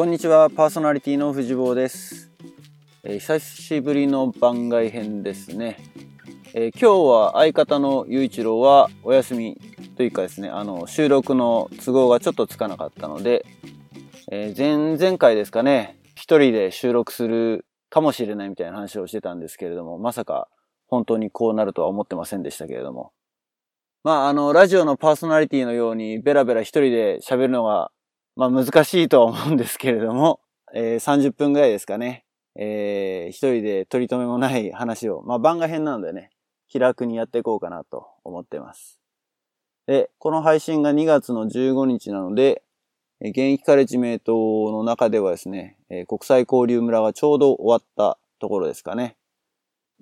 こんにちは、パーソナリティの藤坊です、えー久しぶりの番外編ですね、えー今日は相方の雄一郎はお休みというかですね、あの、収録の都合がちょっとつかなかったので、えー前々回ですかね、一人で収録するかもしれないみたいな話をしてたんですけれども、まさか本当にこうなるとは思ってませんでしたけれども。まあ、あの、ラジオのパーソナリティのようにベラベラ一人で喋るのがまあ難しいとは思うんですけれども、えー30分ぐらいですかね。えー一人で取り留めもない話を、まあ番外編なのでね、気楽にやっていこうかなと思ってます。で、この配信が2月の15日なので、現役カレッジメイトの中ではですね、国際交流村がちょうど終わったところですかね。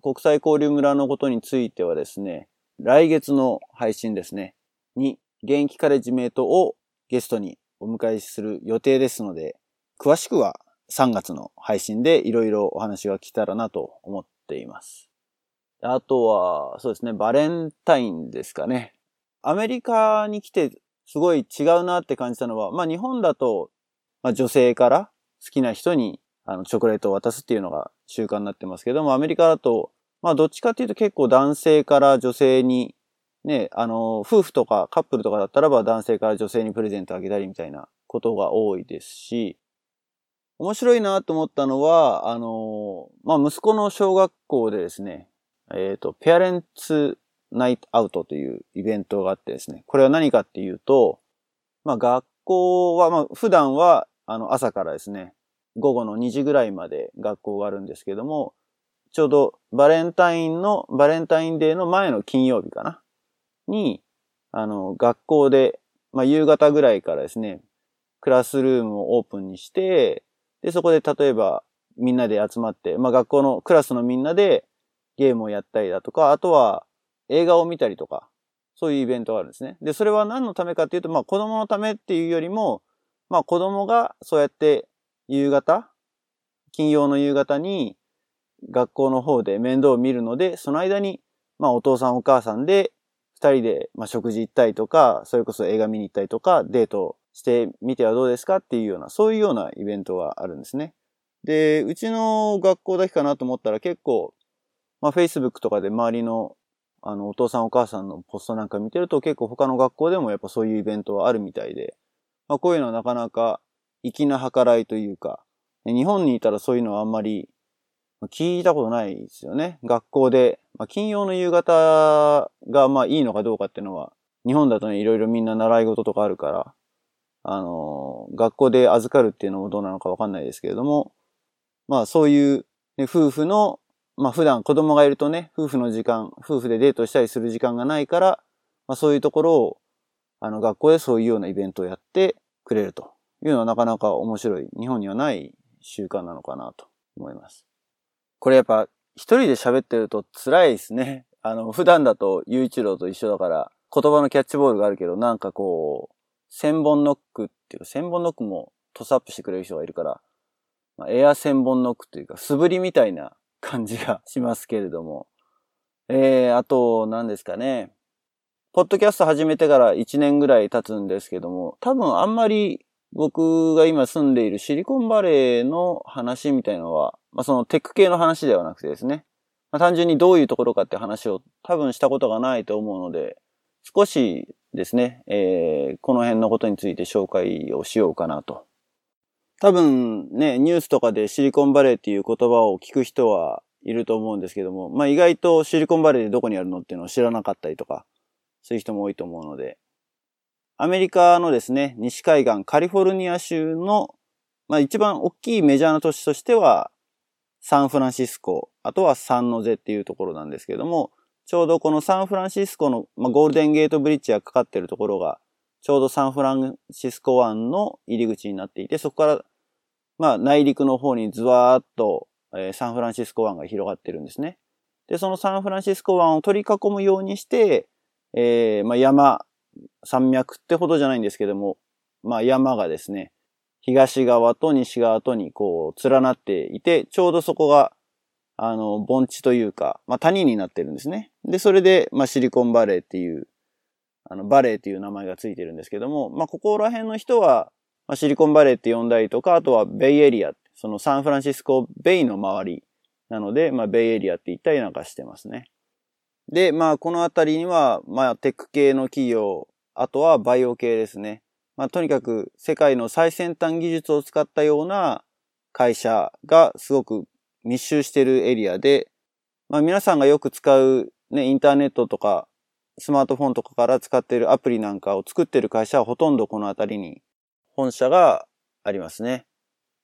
国際交流村のことについてはですね、来月の配信ですね、に現役カレッジメイトをゲストにお迎えする予定ですので、詳しくは3月の配信でいろいろお話が来たらなと思っています。あとは、そうですね、バレンタインですかね。アメリカに来てすごい違うなって感じたのは、まあ日本だと、まあ女性から好きな人にあのチョコレートを渡すっていうのが習慣になってますけども、アメリカだと、まあどっちかっていうと結構男性から女性にね、あの、夫婦とかカップルとかだったらば男性から女性にプレゼントあげたりみたいなことが多いですし、面白いなと思ったのは、あの、まあ、息子の小学校でですね、えっ、と、 Parents Night Out というイベントがあってですね、これは何かっていうと、まあ、学校は、まあ、普段は、あの、朝からですね、午後の2時ぐらいまで学校があるんですけども、ちょうどバレンタインの、バレンタインデーの前の金曜日かな。に、あの、学校で、まあ、夕方ぐらいからですね、クラスルームをオープンにして、で、そこで例えばみんなで集まって、まあ、学校のクラスのみんなでゲームをやったりだとか、あとは映画を見たりとか、そういうイベントがあるんですね。で、それは何のためかっていうと、まあ、子供のためっていうよりも、まあ、子供がそうやって夕方、金曜の夕方に学校の方で面倒を見るので、その間に、まあ、お父さんお母さんで二人で、まあ、食事行ったりとか、それこそ映画見に行ったりとか、デートしてみてはどうですかっていうような、そういうようなイベントがあるんですね。で、うちの学校だけかなと思ったら結構、まあ、Facebook とかで周りの、あの、お父さんお母さんのポストなんか見てると結構他の学校でもやっぱそういうイベントはあるみたいで、まあ、こういうのはなかなか粋な計らいというか、日本にいたらそういうのはあんまり聞いたことないですよね。学校で、まあ、金曜の夕方がまあいいのかどうかっていうのは、日本だとね、いろいろみんな習い事とかあるから、あの学校で預かるっていうのもどうなのかわかんないですけれども、まあそういう、ね、夫婦の、まあ普段子供がいるとね、夫婦の時間、夫婦でデートしたりする時間がないから、まあそういうところを、あの学校でそういうようなイベントをやってくれるというのはなかなか面白い、日本にはない習慣なのかなと思います。これやっぱ一人で喋ってると辛いですね。あの、普段だと雄一郎と一緒だから、言葉のキャッチボールがあるけど、なんかこう、千本ノックっていうか、千本ノックもトスアップしてくれる人がいるから、まあ、エア千本ノックというか、素振りみたいな感じが しますけれども。えー、あと、何ですかね。ポッドキャスト始めてから1年ぐらい経つんですけども、多分あんまり僕が今住んでいるシリコンバレーの話みたいのは、まあそのテック系の話ではなくてですね、まあ単純にどういうところかって話を多分したことがないと思うので、少しですね、えーこの辺のことについて紹介をしようかなと。多分ね、ニュースとかでシリコンバレーっていう言葉を聞く人はいると思うんですけども、まあ意外とシリコンバレーでどこにあるのっていうのを知らなかったりとか、そういう人も多いと思うので、アメリカのですね、西海岸カリフォルニア州の、まあ一番大きいメジャーな都市としては、サンフランシスコ、あとはサンノゼっていうところなんですけども、ちょうどこのサンフランシスコの、まあ、ゴールデンゲートブリッジがかかってるところが、ちょうどサンフランシスコ湾の入り口になっていて、そこから、まあ内陸の方にズワーっと、えーサンフランシスコ湾が広がってるんですね。で、そのサンフランシスコ湾を取り囲むようにして、えーまあ山、山脈ってほどじゃないんですけども、まあ山がですね、東側と西側とにこう連なっていて、ちょうどそこが、あの、盆地というか、まあ谷になってるんですね。で、それで、まあシリコンバレーっていう、あの、バレーっていう名前がついてるんですけども、まあここら辺の人は、まあ、シリコンバレーって呼んだりとか、あとはベイエリア、そのサンフランシスコベイの周りなので、まあ、ベイエリアって言ったりなんかしてますね。で、まあ、このあたりには、まあ、テック系の企業、あとはバイオ系ですね。まあ、とにかく世界の最先端技術を使ったような会社がすごく密集しているエリアで、まあ、皆さんがよく使うね、インターネットとかスマートフォンとかから使っているアプリなんかを作っている会社はほとんどこのあたりに本社がありますね。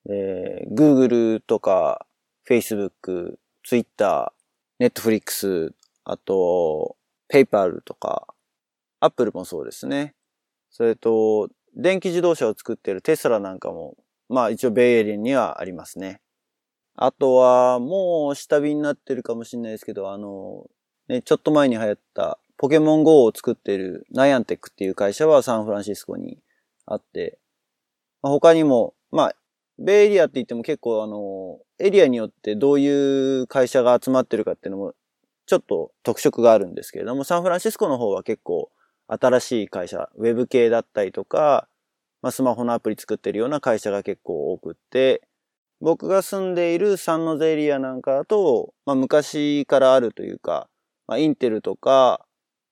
えー、Google とか Facebook、Twitter、Netflix、あと PayPal とか Apple もそうですね。それと、電気自動車を作っているテスラなんかも、まあ一応ベイエリアにはありますね。あとは、もう下火になってるかもしれないですけど、あの、ね、ちょっと前に流行ったポケモン GO を作っているナイアンテックっていう会社はサンフランシスコにあって、まあ、他にも、まあ、ベイエリアって言っても結構あの、エリアによってどういう会社が集まってるかっていうのもちょっと特色があるんですけれども、サンフランシスコの方は結構新しい会社、ウェブ系だったりとか、まあ、スマホのアプリ作ってるような会社が結構多くって、僕が住んでいるサンノゼエリアなんかだと、まあ、昔からあるというか、まあ、インテルとか、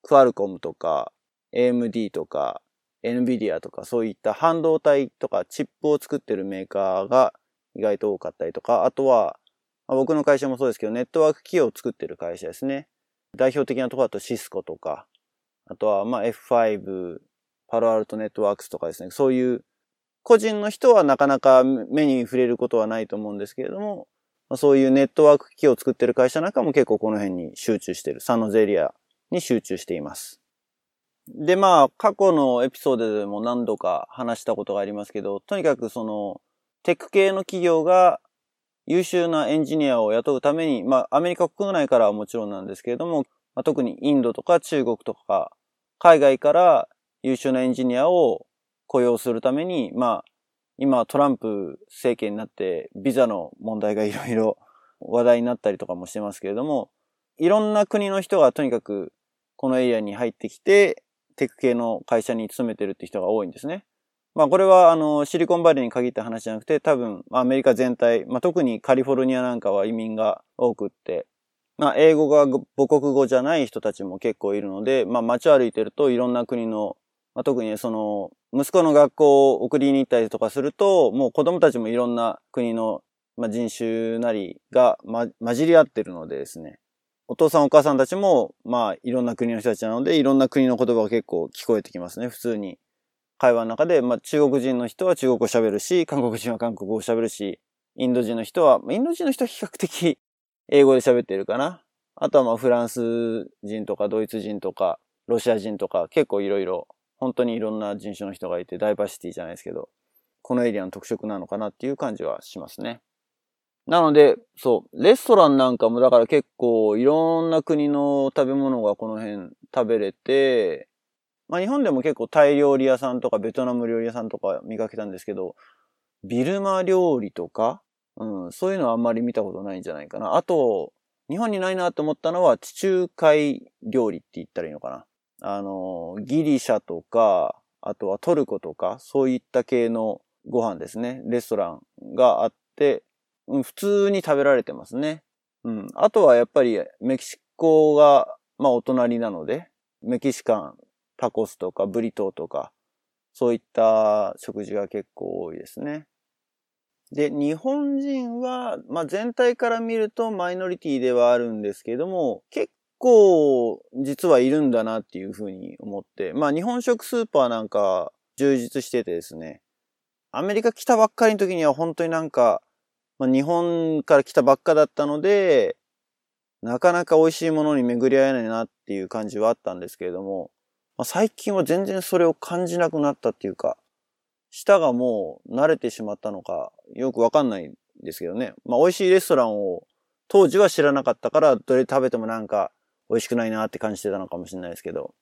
クアルコムとか、AMD とか、NVIDIA とか、そういった半導体とかチップを作ってるメーカーが意外と多かったりとか、あとは、僕の会社もそうですけど、ネットワーク機を作ってる会社ですね。代表的なところだとシスコとか、あとはまあ F5、パロアルトネットワークスとかですね、そういう個人の人はなかなか目に触れることはないと思うんですけれども、まあ、そういうネットワーク機を作ってる会社なんかも結構この辺に集中してる。サノゼリアに集中しています。で、まあ、過去のエピソードでも何度か話したことがありますけど、とにかくその、テック系の企業が優秀なエンジニアを雇うために、まあ、アメリカ国内からはもちろんなんですけれども、まあ、特にインドとか中国とか、海外から優秀なエンジニアを雇用するために、まあ、今トランプ政権になってビザの問題がいろいろ話題になったりとかもしてますけれども、いろんな国の人がとにかくこのエリアに入ってきて、テック系の会社に勤めてるって人が多いんですね。まあこれはあのシリコンバレーに限った話じゃなくて多分アメリカ全体、まあ特にカリフォルニアなんかは移民が多くって、まあ英語が母国語じゃない人たちも結構いるので、まあ街を歩いてるといろんな国の、まあ特にその息子の学校を送りに行ったりとかすると、もう子供たちもいろんな国の、まあ、人種なりが、ま、混じり合ってるのでですね。お父さんお母さんたちも、まあいろんな国の人たちなので、いろんな国の言葉が結構聞こえてきますね、普通に。会話の中で、まあ、中国人の人は中国語喋るし、韓国人は韓国語を喋るし、インド人の人は、インド人の人は比較的 英語で喋ってるかな。あとはまあフランス人とかドイツ人とかロシア人とか結構いろいろ本当にいろんな人種の人がいてダイバーシティじゃないですけど、このエリアの特色なのかなっていう感じはしますね。なので、そう、レストランなんかもだから結構いろんな国の食べ物がこの辺食べれて、まあ日本でも結構タイ料理屋さんとかベトナム料理屋さんとか見かけたんですけど、ビルマ料理とか、うん、そういうのはあんまり見たことないんじゃないかな。あと、日本にないなと思ったのは地中海料理って言ったらいいのかな。あの、ギリシャとか、あとはトルコとか、そういった系のご飯ですね。レストランがあって、うん、普通に食べられてますね。うん。あとはやっぱりメキシコが、まあお隣なので、メキシカンタコスとかブリトーとか、そういった食事が結構多いですね。で、日本人は、まあ、全体から見るとマイノリティではあるんですけども、結構実はいるんだなっていうふうに思って、まあ日本食スーパーなんか充実しててですね、アメリカ来たばっかりの時には本当になんか、まあ、日本から来たばっかだったので、なかなか美味しいものに巡り合えないなっていう感じはあったんですけれども、まあ、最近は全然それを感じなくなったっていうか、舌がもう慣れてしまったのか、よくわかんないんですけどね。まあ、美味しいレストランを当時は知らなかったから、どれ食べてもなんか美味しくないなって感じてたのかもしれないですけど。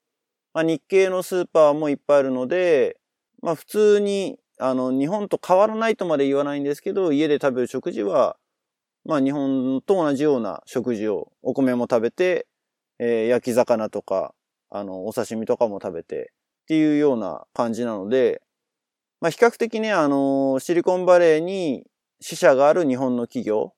まあ、日系のスーパーもいっぱいあるので、まあ、普通に、あの、日本と変わらないとまで言わないんですけど、家で食べる食事は、まあ、日本と同じような食事を、お米も食べて、えー、焼き魚とか、あの、お刺身とかも食べてっていうような感じなので、まあ比較的ね、あの、シリコンバレーに支社がある日本の企業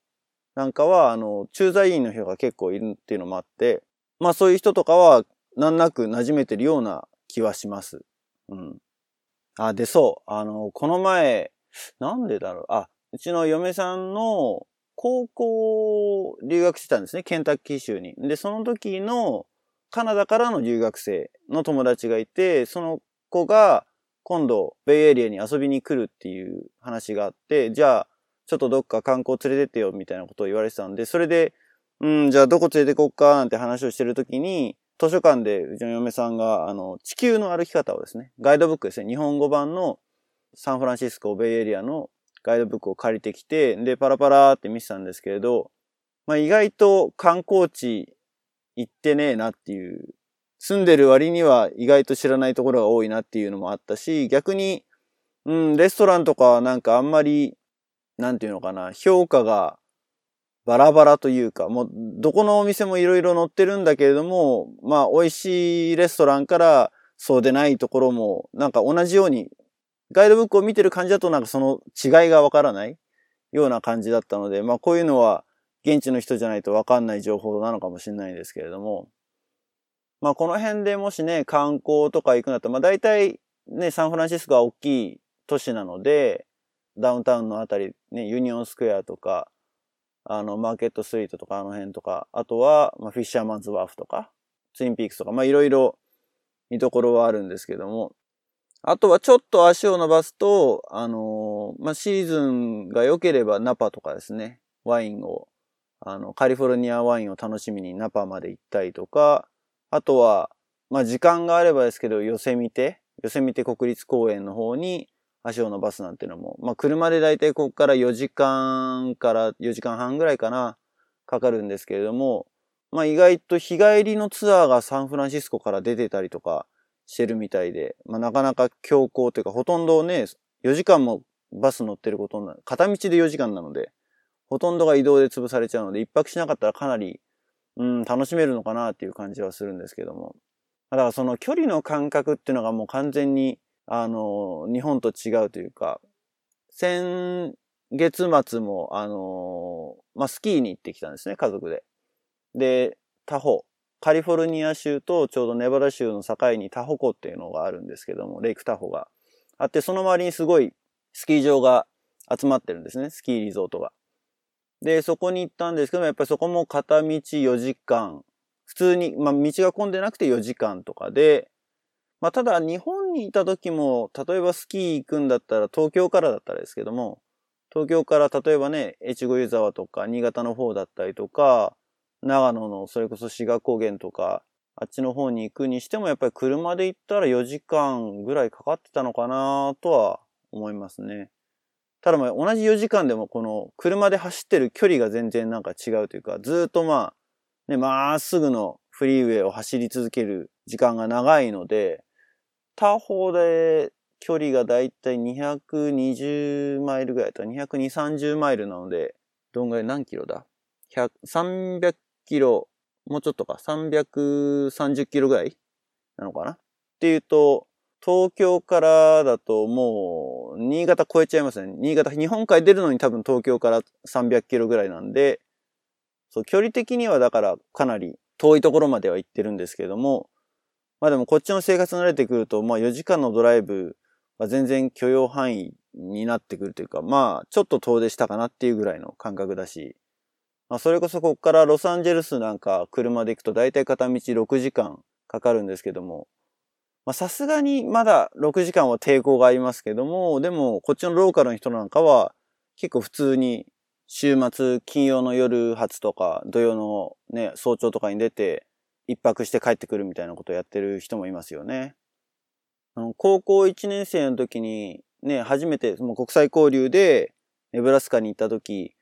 なんかは、あの、駐在員の人が結構いるっていうのもあって、まあそういう人とかは難なく馴染めてるような気はします。うん。あ、で、そう。あの、この前、なんでだろう。あ、うちの嫁さんの高校留学してたんですね。ケンタッキー州に。で、その時のカナダからの留学生の友達がいて、その子が今度ベイエリアに遊びに来るっていう話があって、じゃあちょっとどっか観光連れてってよみたいなことを言われてたんで、それで、うん、じゃあどこ連れてこっかなんて話をしてる時に、図書館でうちの嫁さんが、あの、地球の歩き方をですね、ガイドブックですね、日本語版のサンフランシスコベイエリアのガイドブックを借りてきて、で、パラパラって見てたんですけれど、まあ意外と観光地行ってねえなっていう、住んでる割には意外と知らないところが多いなっていうのもあったし、逆に、うん、レストランとかはなんかあんまり、なんていうのかな、評価がバラバラというか、もうどこのお店もいろいろ載ってるんだけれども、まあ美味しいレストランからそうでないところも、なんか同じように、ガイドブックを見てる感じだとなんかその違いがわからないような感じだったので、まあこういうのは現地の人じゃないとわかんない情報なのかもしれないんですけれども、まあこの辺でもしね、観光とか行くんだったら、まあ大体ね、サンフランシスコは大きい都市なので、ダウンタウンのあたり、ね、ユニオンスクエアとか、あの、マーケットストリートとかあの辺とか、あとは、まあ、フィッシャーマンズワーフとか、ツインピークスとか、まあいろいろ見どころはあるんですけども、あとはちょっと足を伸ばすと、あのー、まあシーズンが良ければナパとかですね、ワインをあの、カリフォルニアワインを楽しみにナパまで行ったりとか、あとは、まあ、時間があればですけど、ヨセミテ、ヨセミテ国立公園の方に足を伸ばすなんていうのも、まあ、車でだいたいここから4時間から4時間半ぐらいかな、かかるんですけれども、まあ、意外と日帰りのツアーがサンフランシスコから出てたりとかしてるみたいで、まあ、なかなか強行というか、ほとんどね、4時間もバス乗ってることになる。片道で4時間なので、ほとんどが移動で潰されちゃうので、一泊しなかったらかなり、うん、楽しめるのかなっていう感じはするんですけども。だからその距離の感覚っていうのがもう完全に、あの、日本と違うというか、先月末も、あの、まあ、スキーに行ってきたんですね、家族で。で、タホ、カリフォルニア州とちょうどネバダ州の境にタホ湖っていうのがあるんですけども、レイクタホがあって、その周りにすごいスキー場が集まってるんですね、スキーリゾートが。で、そこに行ったんですけども、やっぱりそこも片道4時間、普通に、まあ道が混んでなくて4時間とかで、まあただ日本にいた時も、例えばスキー行くんだったら東京からだったらですけども、東京から例えばね、越後湯沢とか新潟の方だったりとか、長野のそれこそ志賀高原とか、あっちの方に行くにしてもやっぱり車で行ったら4時間ぐらいかかってたのかなとは思いますね。ただまあ同じ4時間でもこの車で走ってる距離が全然なんか違うというか、ずっとまあ、ね、まっすぐのフリーウェイを走り続ける時間が長いので、他方で距離がだいたい220マイルぐらいと220、30マイルなので、どんぐらい何キロだ ?100、300キロ、もうちょっとか、330キロぐらいなのかな？っていうと、東京からだともう、新潟超えちゃいますね。新潟、日本海出るのに多分東京から300キロぐらいなんで、そう、距離的にはだからかなり遠いところまでは行ってるんですけども、まあでもこっちの生活慣れてくると、まあ4時間のドライブは全然許容範囲になってくるというか、まあちょっと遠出したかなっていうぐらいの感覚だし、まあそれこそこっからロサンゼルスなんか車で行くと大体片道6時間かかるんですけども、まさすがにまだ6時間は抵抗がありますけども、でもこっちのローカルの人なんかは結構普通に週末金曜の夜発とか土曜のね、早朝とかに出て一泊して帰ってくるみたいなことをやってる人もいますよね。高校1年生の時にね、初めて国際交流でネブラスカに行った時、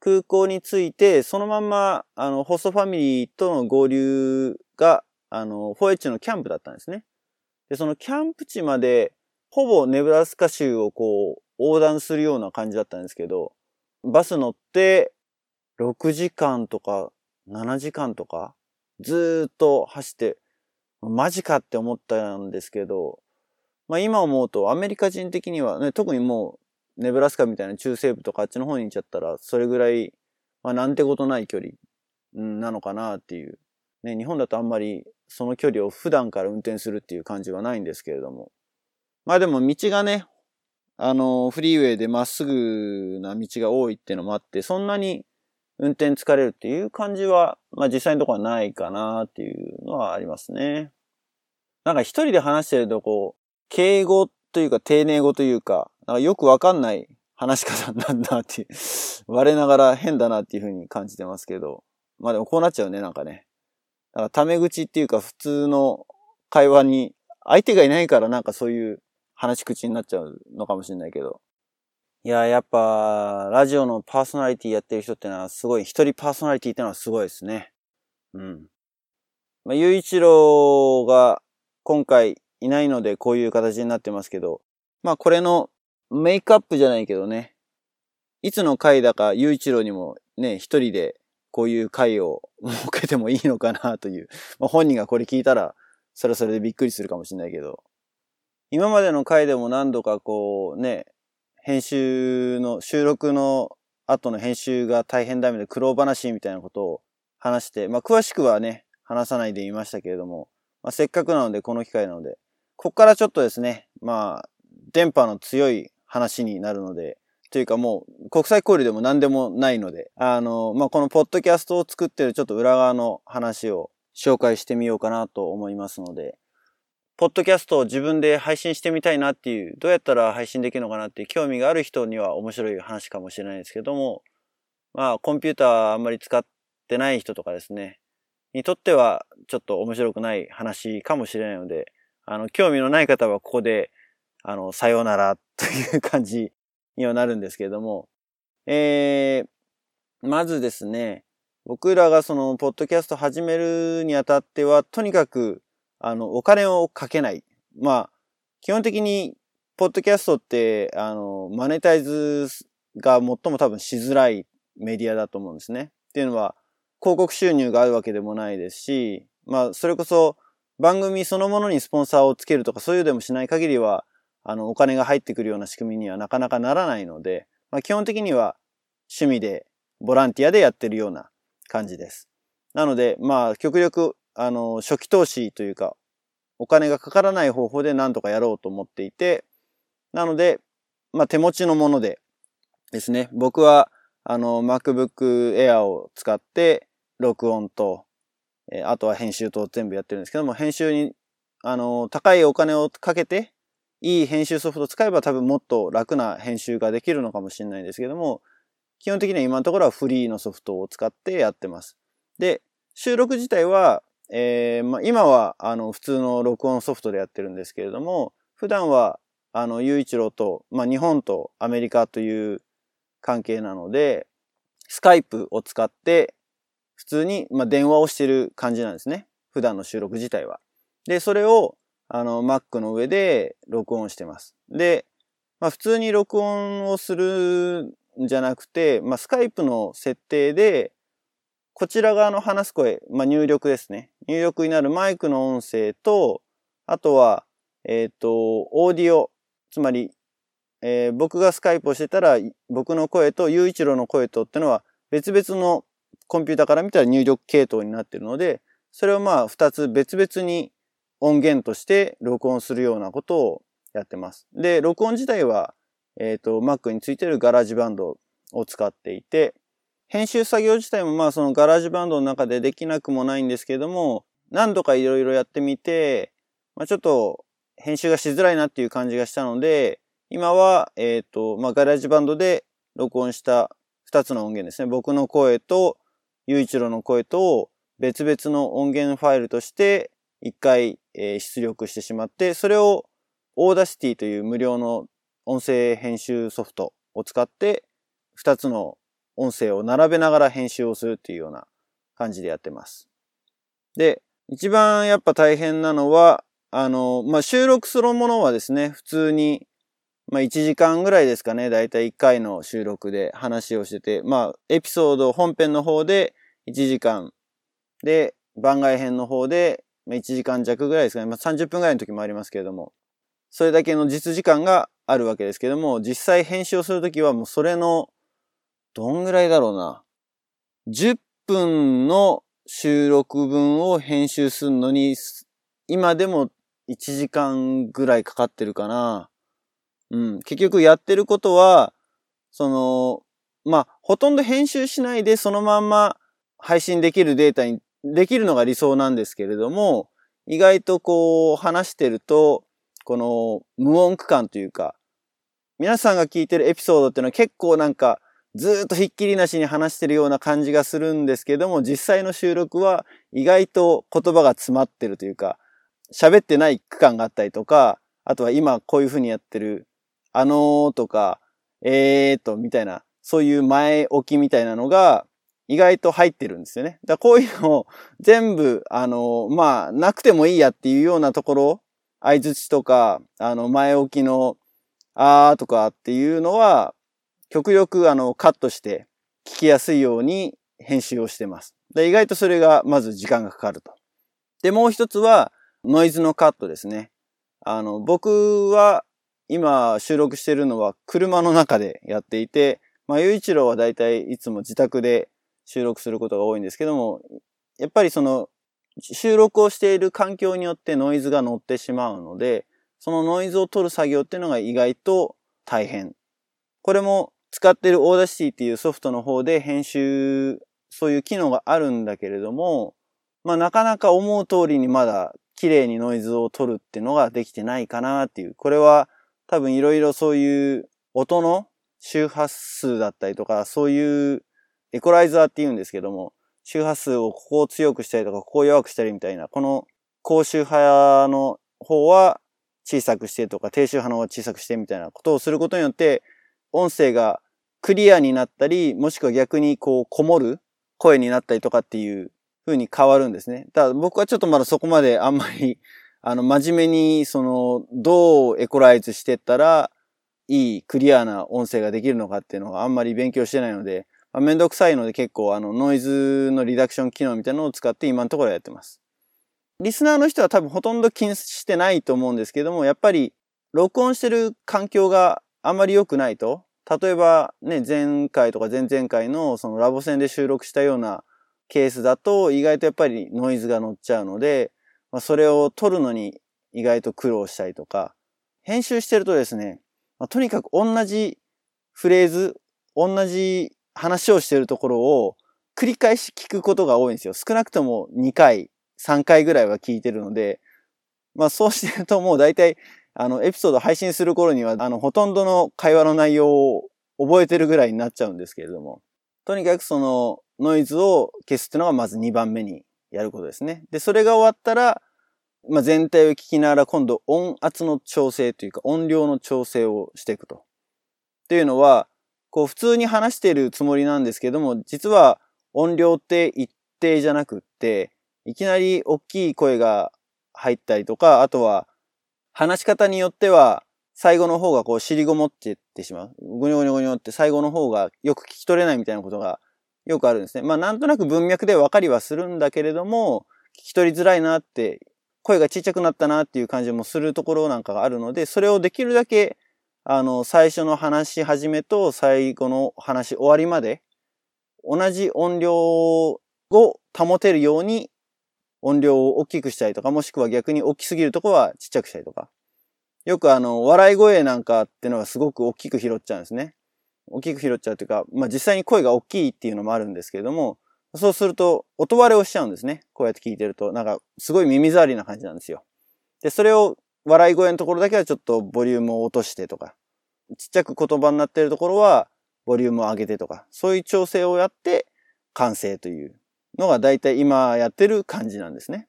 空港に着いて、そのまんま、あの、ホストファミリーとの合流が、あの、フォエッチのキャンプだったんですね。で、そのキャンプ地まで、ほぼネブラスカ州をこう、横断するような感じだったんですけど、バス乗って、6時間とか、7時間とか、ずっと走って、マジかって思ったんですけど、まあ今思うとアメリカ人的にはね、特にもうネブラスカみたいな中西部とかあっちの方に行っちゃったら、それぐらい、まあなんてことない距離、うん、なのかなっていう。ね、日本だとあんまりその距離を普段から運転するっていう感じはないんですけれども。まあでも道がね、あの、フリーウェイでまっすぐな道が多いっていうのもあって、そんなに運転疲れるっていう感じは、まあ実際のところはないかなっていうのはありますね。なんか一人で話してるとこう、敬語というか丁寧語というか、なんかよくわかんない話し方なんだっていう、我ながら変だなっていうふうに感じてますけど。まあでもこうなっちゃうね、なんかね。だからタメ口っていうか普通の会話に、相手がいないからなんかそういう話し口になっちゃうのかもしれないけど。いや、やっぱ、ラジオのパーソナリティやってる人ってのはすごい、一人パーソナリティってのはすごいですね。うん。まあ、ゆういちろうが今回いないのでこういう形になってますけど、まあこれのメイクアップじゃないけどね、いつの回だかゆういちろうにもね、一人でこういう回を設けてもいいのかなという。まあ本人がこれ聞いたら、それはそれでびっくりするかもしれないけど、今までの回でも何度かこうね、編集の、収録の後の編集が大変だめで苦労話みたいなことを話して、まあ詳しくはね、話さないでいましたけれども、まあせっかくなのでこの機会なので、こっからちょっとですね、まあ、電波の強い話になるので、というかもう国際交流でも何でもないので、あの、まあ、このポッドキャストを作ってるちょっと裏側の話を紹介してみようかなと思いますので、ポッドキャストを自分で配信してみたいなっていう、どうやったら配信できるのかなっていう興味がある人には面白い話かもしれないですけども、まあ、コンピューターあんまり使ってない人とかですね、にとってはちょっと面白くない話かもしれないので、あの、興味のない方はここで、あの、さようならという感じにはなるんですけれども、えー、まずですね、僕らがその、ポッドキャスト始めるにあたっては、とにかく、あの、お金をかけない。まあ、基本的に、ポッドキャストって、あの、マネタイズが最も多分しづらいメディアだと思うんですね。っていうのは、広告収入があるわけでもないですし、まあ、それこそ、番組そのものにスポンサーをつけるとか、そういうでもしない限りは、あの、お金が入ってくるような仕組みにはなかなかならないので、まあ、基本的には趣味で、ボランティアでやってるような感じです。なので、まあ、極力あの、初期投資というか、お金がかからない方法で何とかやろうと思っていて、なので、まあ、手持ちのものでですね、僕は、あの、MacBook Air を使って、録音と、えあとは編集と全部やってるんですけども、編集に、あの、高いお金をかけて、いい編集ソフト使えば多分もっと楽な編集ができるのかもしれないんですけども、基本的には今のところはフリーのソフトを使ってやってます。で、収録自体は、えー、まあ、今は、あの、普通の録音ソフトでやってるんですけれども、普段は、あの、雄一郎と、まあ、日本とアメリカという関係なので、スカイプを使って、普通に、まあ、電話をしてる感じなんですね。普段の収録自体は。で、それを、あの、Mac の上で録音してます。で、まあ、普通に録音をするんじゃなくて、まあ、スカイプの設定で、こちら側の話す声、まあ、入力ですね。入力になるマイクの音声と、あとは、えっ、ー、と、オーディオ、つまり、えー、僕がスカイプをしてたら、僕の声と雄一郎の声とってのは別々のコンピューターから見たら入力系統になってるので、それをまあ二つ別々に音源として録音するようなことをやってます。で、録音自体は、えっ、ー、と、Mac についてるガラージバンドを使っていて、編集作業自体もまあそのガラージバンドの中でできなくもないんですけども、何度かいろいろやってみて、まあ、ちょっと編集がしづらいなっていう感じがしたので、今は、えっ、ー、と、まあ、 GarageBand で録音した二つの音源ですね。僕の声と、ゆういちろの声と、別々の音源ファイルとして一回、えー、出力してしまって、それを Audacity という無料の音声編集ソフトを使って二つの音声を並べながら編集をするっていうような感じでやってます。で、一番やっぱ大変なのは、あの、まあ、収録するものはですね、普通に、まあ、1時間ぐらいですかね、だいたい1回の収録で話をしてて、まあ、エピソード本編の方で1時間で、番外編の方で1時間弱ぐらいですかね、まあ、30分ぐらいの時もありますけれども、それだけの実時間があるわけですけども、実際編集をするときはもうそれの、どんぐらいだろうな。10分の収録分を編集するのに、今でも1時間ぐらいかかってるかな。うん。結局やってることは、その、まあ、ほとんど編集しないでそのまんま配信できるデータにできるのが理想なんですけれども、意外とこう話してると、この無音区間というか、皆さんが聞いてるエピソードっていうのは結構なんかずっとひっきりなしに話してるような感じがするんですけども、実際の収録は意外と言葉が詰まってるというか、喋ってない区間があったりとか、あとは今こういう風にやってる、あのーとか、えーと、みたいな、そういう前置きみたいなのが意外と入ってるんですよね。だこういうのを全部、あの、まあ、なくてもいいやっていうようなところ、相づちとか、あの、前置きの、あーとかっていうのは、極力あの、カットして聞きやすいように編集をしてます。で意外とそれがまず時間がかかると。で、もう一つは、ノイズのカットですね。あの、僕は今収録してるのは車の中でやっていて、まあ、ゆういちろうはだいたいいつも自宅で収録することが多いんですけども、やっぱりその収録をしている環境によってノイズが乗ってしまうので、そのノイズを取る作業っていうのが意外と大変。これも使っている Audacity っていうソフトの方で編集、そういう機能があるんだけれども、まあなかなか思う通りにまだ綺麗にノイズを取るっていうのができてないかなっていう。これは多分いろいろそういう音の周波数だったりとか、そういうエコライザーって言うんですけども、周波数をここを強くしたりとか、ここを弱くしたりみたいな、この高周波の方は小さくしてとか、低周波の方は小さくしてみたいなことをすることによって、音声がクリアになったり、もしくは逆にこう、こもる声になったりとかっていう風に変わるんですね。ただ僕はちょっとまだそこまであんまり、あの、真面目に、その、どうエコライズしてったら、いいクリアな音声ができるのかっていうのがあんまり勉強してないので、めんどくさいので結構あのノイズのリダクション機能みたいなのを使って今のところやってます。リスナーの人は多分ほとんど気にしてないと思うんですけども、やっぱり録音してる環境があまり良くないと、例えばね、前回とか前々回のそのラボ戦で収録したようなケースだと意外とやっぱりノイズが乗っちゃうので、まあ、それを取るのに意外と苦労したりとか、編集してるとですね、まあ、とにかく同じフレーズ、同じ話をしているところを繰り返し聞くことが多いんですよ。少なくとも2回、3回ぐらいは聞いてるので、まあそうしてるともう大体、あの、エピソード配信する頃には、あの、ほとんどの会話の内容を覚えてるぐらいになっちゃうんですけれども、とにかくそのノイズを消すっていうのがまず2番目にやることですね。で、それが終わったら、まあ、全体を聞きながら今度音圧の調整というか音量の調整をしていくと。っていうのは、こう普通に話してるつもりなんですけども、実は音量って一定じゃなくって、いきなり大きい声が入ったりとか、あとは話し方によっては最後の方がこう尻ごもってってしまう。ゴニョゴニョゴニョって最後の方がよく聞き取れないみたいなことがよくあるんですね。まあなんとなく文脈で分かりはするんだけれども、聞き取りづらいなって、声がちっちゃくなったなっていう感じもするところなんかがあるので、それをできるだけあの、最初の話し始めと最後の話終わりまで、同じ音量を保てるように音量を大きくしたりとか、もしくは逆に大きすぎるとこはちっちゃくしたりとか。よくあの、笑い声なんかってのがすごく大きく拾っちゃうんですね。大きく拾っちゃうというか、まあ実際に声が大きいっていうのもあるんですけれども、そうすると音割れをしちゃうんですね。こうやって聞いてると。なんかすごい耳障りな感じなんですよ。で、それを笑い声のところだけはちょっとボリュームを落としてとか、ちっちゃく言葉になっているところはボリュームを上げてとか、そういう調整をやって完成というのが大体今やってる感じなんですね。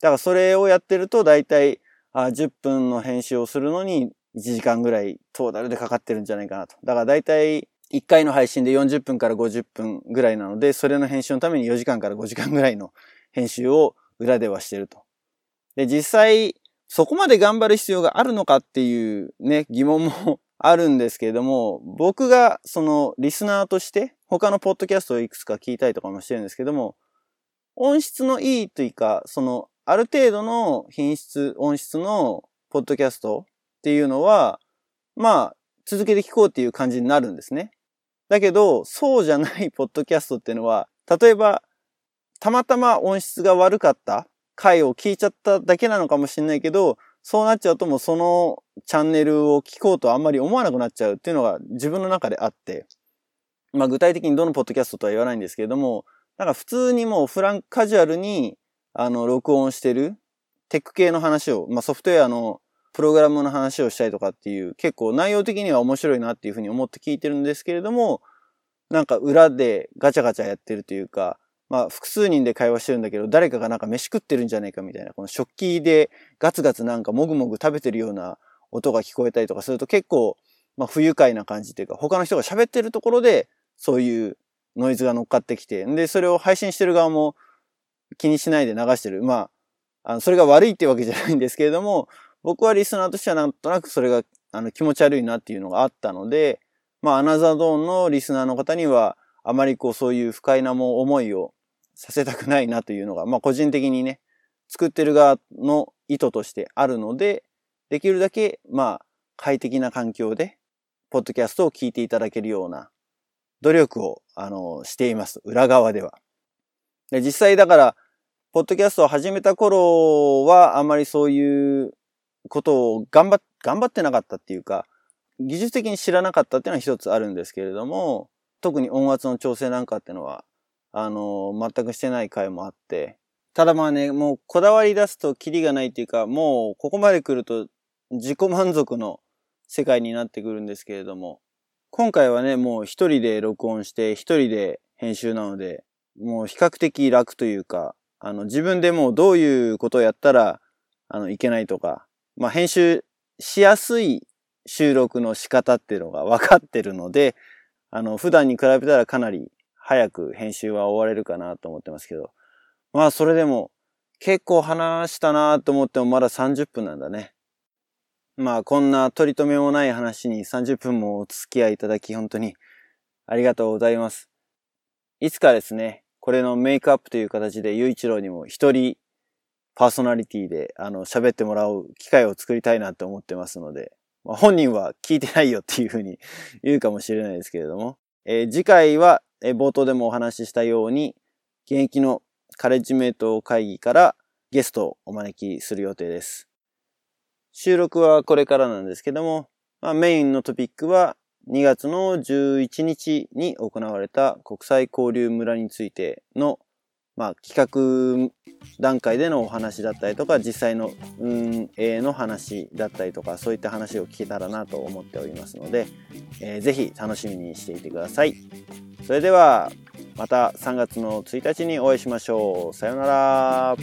だからそれをやってると大体あ10分の編集をするのに1時間ぐらいトータルでかかってるんじゃないかなと。だから大体1回の配信で40分から50分ぐらいなので、それの編集のために4時間から5時間ぐらいの編集を裏ではしてると。で、実際そこまで頑張る必要があるのかっていうね、疑問もあるんですけれども、僕がそのリスナーとして他のポッドキャストをいくつか聞いたりとかもしてるんですけども、音質のいいというか、そのある程度の品質、音質のポッドキャストっていうのは、まあ、続けて聞こうっていう感じになるんですね。だけど、そうじゃないポッドキャストっていうのは、例えば、たまたま音質が悪かった回を聞いちゃっただけなのかもしれないけど、そうなっちゃうともうそのチャンネルを聞こうとあんまり思わなくなっちゃうっていうのが自分の中であって、まあ具体的にどのポッドキャストとは言わないんですけれども、なんか普通にもうフランカジュアルに、あの、録音してるテック系の話を、まあソフトウェアのプログラムの話をしたりとかっていう、結構内容的には面白いなっていうふうに思って聞いてるんですけれども、なんか裏でガチャガチャやってるというか、まあ複数人で会話してるんだけど、誰かがなんか飯食ってるんじゃないかみたいな、この食器でガツガツなんかもぐもぐ食べてるような音が聞こえたりとかすると結構、まあ不愉快な感じというか、他の人が喋ってるところで、そういうノイズが乗っかってきて、で、それを配信してる側も気にしないで流してる。まあ、あの、それが悪いってわけじゃないんですけれども、僕はリスナーとしてはなんとなくそれが、あの、気持ち悪いなっていうのがあったので、まあ、アナザードーンのリスナーの方には、あまりこう、そういう不快なも思いをさせたくないなというのが、まあ、個人的にね、作ってる側の意図としてあるので、できるだけ、まあ、快適な環境で、ポッドキャストを聞いていただけるような努力を、あの、しています。裏側では。で、実際だから、ポッドキャストを始めた頃は、あまりそういうことを頑張っ、頑張ってなかったっていうか、技術的に知らなかったっていうのは一つあるんですけれども、特に音圧の調整なんかっていうのは、あの、全くしてない回もあって、ただまあね、もうこだわり出すとキリがないっていうか、もうここまで来ると自己満足の世界になってくるんですけれども、今回はね、もう一人で録音して一人で編集なので、もう比較的楽というか、あの、自分でもうどういうことをやったら、あの、いけないとか、まあ、編集しやすい収録の仕方っていうのが分かってるので、あの、普段に比べたらかなり早く編集は終われるかなと思ってますけど、まあ、それでも結構話したなと思ってもまだ30分なんだね。まあこんな取り留めもない話に30分もお付き合いいただき本当にありがとうございます。いつかですね、これのメイクアップという形で、ゆういちろうにも一人パーソナリティで、あの、喋ってもらう機会を作りたいなと思ってますので、まあ、本人は聞いてないよっていうふうに言うかもしれないですけれども、えー、次回は、え、冒頭でもお話ししたように、現役のカレッジメイト会議からゲストをお招きする予定です。収録はこれからなんですけども、まあ、メインのトピックは2月の11日に行われた国際交流村についての、まあ、企画段階でのお話だったりとか、実際の運営の話だったりとか、そういった話を聞けたらなと思っておりますので、えー、ぜひ楽しみにしていてください。それでは、また3月の1日にお会いしましょう。さようなら。